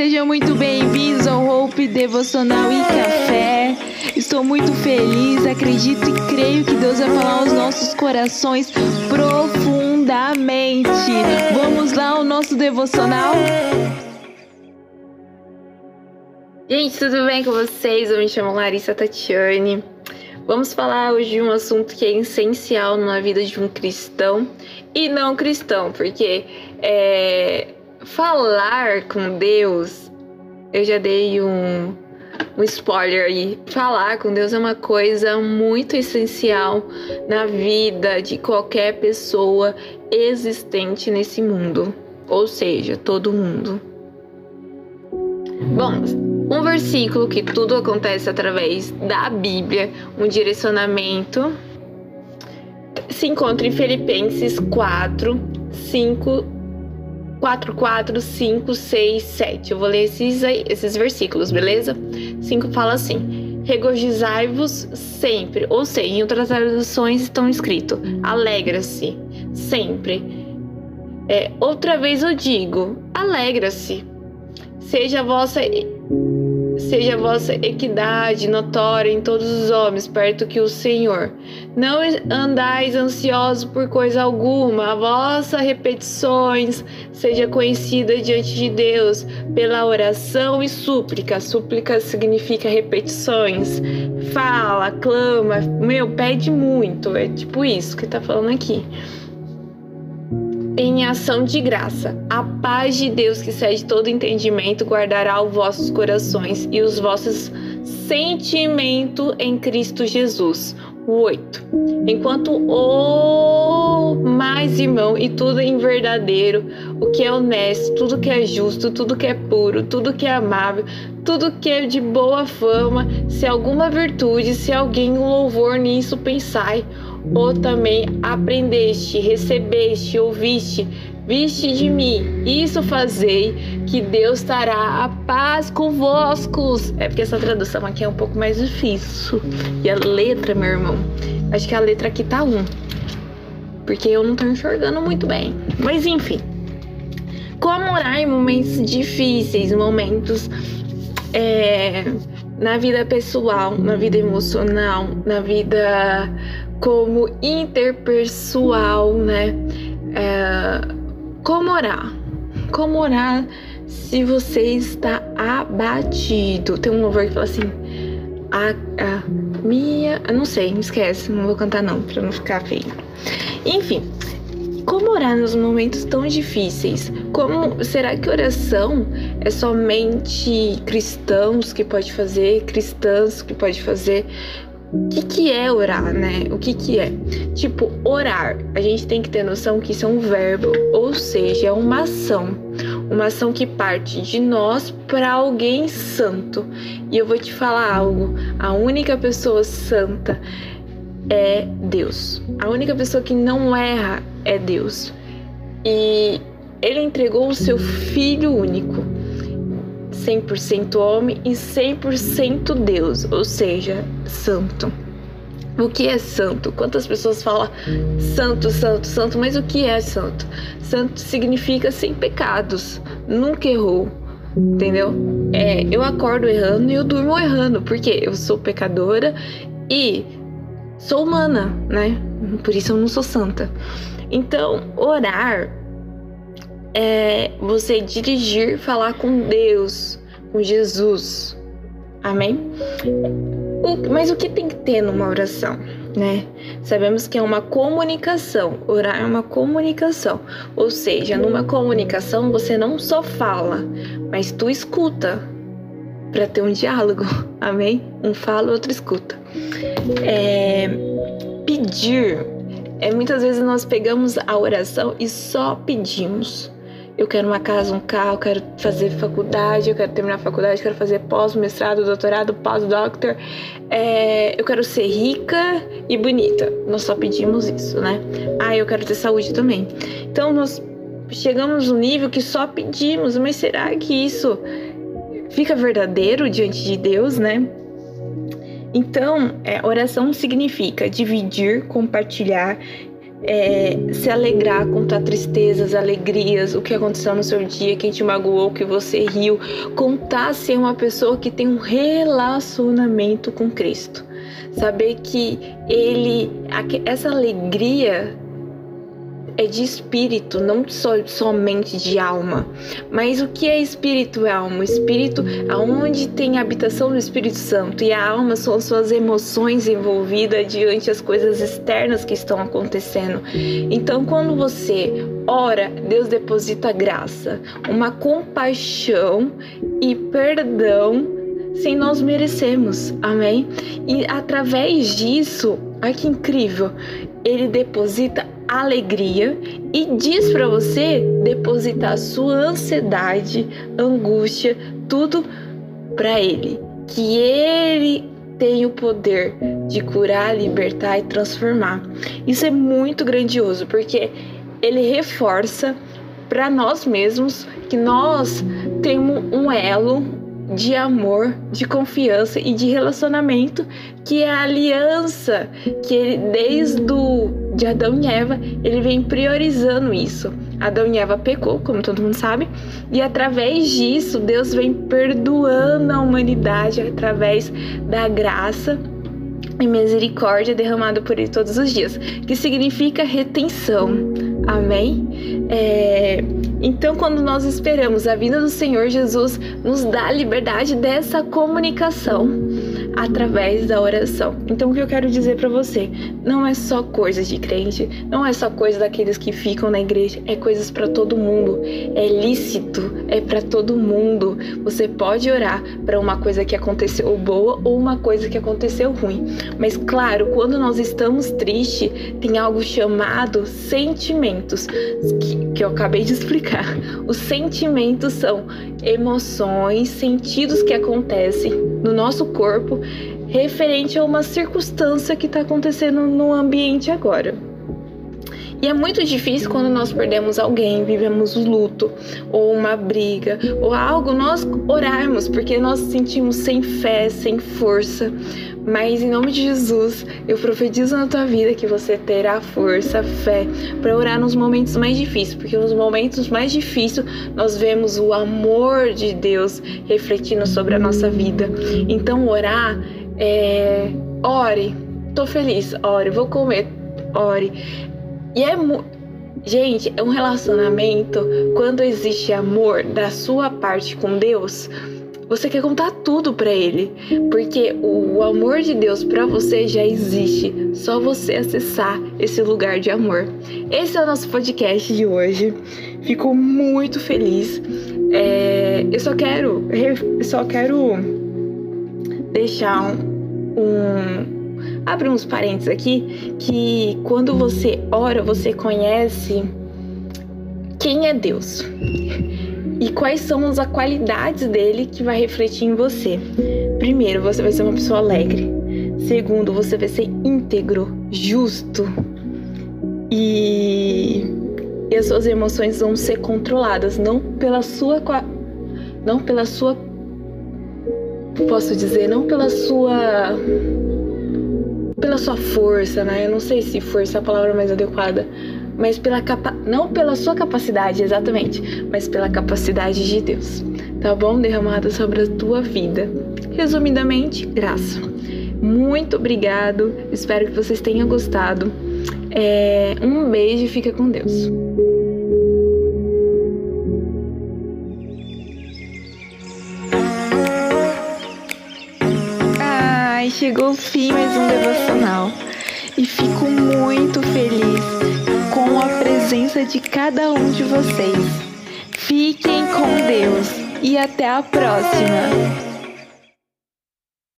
sejam muito bem-vindos ao Hope Devocional e Café. Estou muito feliz, acredito e creio que Deus vai falar aos nossos corações profundamente. Vamos lá ao nosso devocional? Gente, tudo bem com vocês? Eu me chamo Larissa Tatiane. Vamos falar hoje de um assunto que é essencial na vida de um cristão e não cristão, porque é, falar com Deus, eu já dei um, um spoiler aí. Falar com Deus é uma coisa muito essencial na vida de qualquer pessoa existente nesse mundo, ou seja, todo mundo. Bom, um versículo que tudo acontece através da Bíblia, um direcionamento, se encontra em Filipenses 4, 5, 4, 4, 5, 6, 7. Eu vou ler esses, aí, esses versículos, beleza? 5 fala assim: Regozijai-vos sempre. Ou seja, em outras traduções estão escrito: alegra-se sempre. É, outra vez eu digo: alegra-se. Seja a vossa seja a vossa equidade notória em todos os homens perto que o Senhor. Não andais ansiosos por coisa alguma, a vossa repetições seja conhecida diante de Deus pela oração e súplica. Súplica significa repetições. Fala, clama, meu, pede muito. É tipo isso que tá falando aqui em ação de graça. A paz de Deus que cede todo entendimento guardará os vossos corações e os vossos sentimentos em Cristo Jesus. 8. Enquanto o mais irmão e tudo em verdadeiro, o que é honesto, tudo que é justo, tudo que é puro, tudo que é amável, tudo que é de boa fama, se alguma virtude, se alguém louvor nisso pensai, ou também aprendeste, recebeste, ouviste, viste de mim, isso fazei, que Deus estará a paz convosco. É porque essa tradução aqui é um pouco mais difícil. E a letra, meu irmão, acho que a letra aqui tá um. Porque eu não tô enxergando muito bem. Mas enfim. Como orar em momentos difíceis, momentos é, na vida pessoal, na vida emocional, na vida como interpessoal, né? É, como orar? Como orar se você está abatido? Tem um louvor que fala assim: a, a minha. Não sei, não esquece, não vou cantar não, pra não ficar feio. Enfim, como orar nos momentos tão difíceis? Como será que oração é somente cristãos que pode fazer, cristãs que pode fazer? O que, que é orar, né? O que, que é? Tipo, orar, a gente tem que ter noção que isso é um verbo, ou seja, é uma ação. Uma ação que parte de nós para alguém santo. E eu vou te falar algo: a única pessoa santa é Deus. A única pessoa que não erra é Deus. E ele entregou o seu filho único 100% homem e 100% Deus, ou seja, santo. O que é santo? Quantas pessoas falam santo, santo, santo, mas o que é santo? Santo significa sem pecados, nunca errou, entendeu? É, eu acordo errando e eu durmo errando, porque eu sou pecadora e sou humana, né? Por isso eu não sou santa. Então, orar é você dirigir, falar com Deus, com Jesus. Amém? O, mas o que tem que ter numa oração, né? Sabemos que é uma comunicação. Orar é uma comunicação. Ou seja, numa comunicação você não só fala, mas tu escuta para ter um diálogo. Amém? Um fala, outro escuta. É, pedir. É, muitas vezes nós pegamos a oração e só pedimos eu quero uma casa, um carro, eu quero fazer faculdade, eu quero terminar a faculdade, eu quero fazer pós, mestrado, doutorado, pós-doctor, é, eu quero ser rica e bonita. Nós só pedimos isso, né? Ah, eu quero ter saúde também. Então nós chegamos no nível que só pedimos, mas será que isso fica verdadeiro diante de Deus, né? Então, é, oração significa dividir, compartilhar é, se alegrar, contar tristezas, alegrias, o que aconteceu no seu dia, quem te magoou, que você riu, contar ser uma pessoa que tem um relacionamento com Cristo. Saber que ele, essa alegria é de espírito, não somente de alma. Mas o que é espírito e alma? O espírito, aonde tem a habitação do Espírito Santo, e a alma são suas emoções envolvidas diante das coisas externas que estão acontecendo. Então, quando você ora, Deus deposita graça, uma compaixão e perdão sem nós merecemos. Amém? E através disso, olha que incrível, ele deposita alegria e diz para você depositar sua ansiedade, angústia, tudo para ele, que ele tem o poder de curar, libertar e transformar. Isso é muito grandioso, porque ele reforça para nós mesmos que nós temos um elo, de amor, de confiança e de relacionamento, que é a aliança que ele, desde do, de Adão e Eva, ele vem priorizando isso. Adão e Eva pecou, como todo mundo sabe, e através disso Deus vem perdoando a humanidade através da graça e misericórdia derramada por ele todos os dias, que significa retenção. Amém? É, então, quando nós esperamos a vinda do Senhor Jesus, nos dá a liberdade dessa comunicação através da oração. Então, o que eu quero dizer para você, não é só coisa de crente, não é só coisa daqueles que ficam na igreja, é coisas para todo mundo. É lícito, é para todo mundo. Você pode orar para uma coisa que aconteceu boa ou uma coisa que aconteceu ruim. Mas claro, quando nós estamos tristes, tem algo chamado sentimentos, que, que eu acabei de explicar. Os sentimentos são emoções, sentidos que acontecem no nosso corpo referente a uma circunstância que está acontecendo no ambiente agora. E é muito difícil quando nós perdemos alguém, vivemos luto, ou uma briga, ou algo, nós orarmos, porque nós sentimos sem fé, sem força. Mas em nome de Jesus, eu profetizo na tua vida que você terá força, fé para orar nos momentos mais difíceis, porque nos momentos mais difíceis nós vemos o amor de Deus refletindo sobre a nossa vida. Então, orar é. Ore, tô feliz, ore, vou comer, ore. E é. Gente, é um relacionamento quando existe amor da sua parte com Deus você quer contar tudo para ele, porque o amor de Deus para você já existe, só você acessar esse lugar de amor. Esse é o nosso podcast de hoje. Fico muito feliz. É, eu só quero, só quero deixar um, um abrir uns parênteses aqui que quando você ora, você conhece quem é Deus e quais são as qualidades dele que vai refletir em você. Primeiro, você vai ser uma pessoa alegre. Segundo, você vai ser íntegro, justo. E, e as suas emoções vão ser controladas não pela sua não pela sua posso dizer, não pela sua pela sua força, né? Eu não sei se força é a palavra mais adequada, mas pela capa não pela sua capacidade exatamente, mas pela capacidade de Deus. Tá bom? Derramada sobre a tua vida. Resumidamente, graça. Muito obrigado. Espero que vocês tenham gostado. É, um beijo e fica com Deus. Chegou o fim mais um devocional e fico muito feliz com a presença de cada um de vocês. Fiquem com Deus e até a próxima!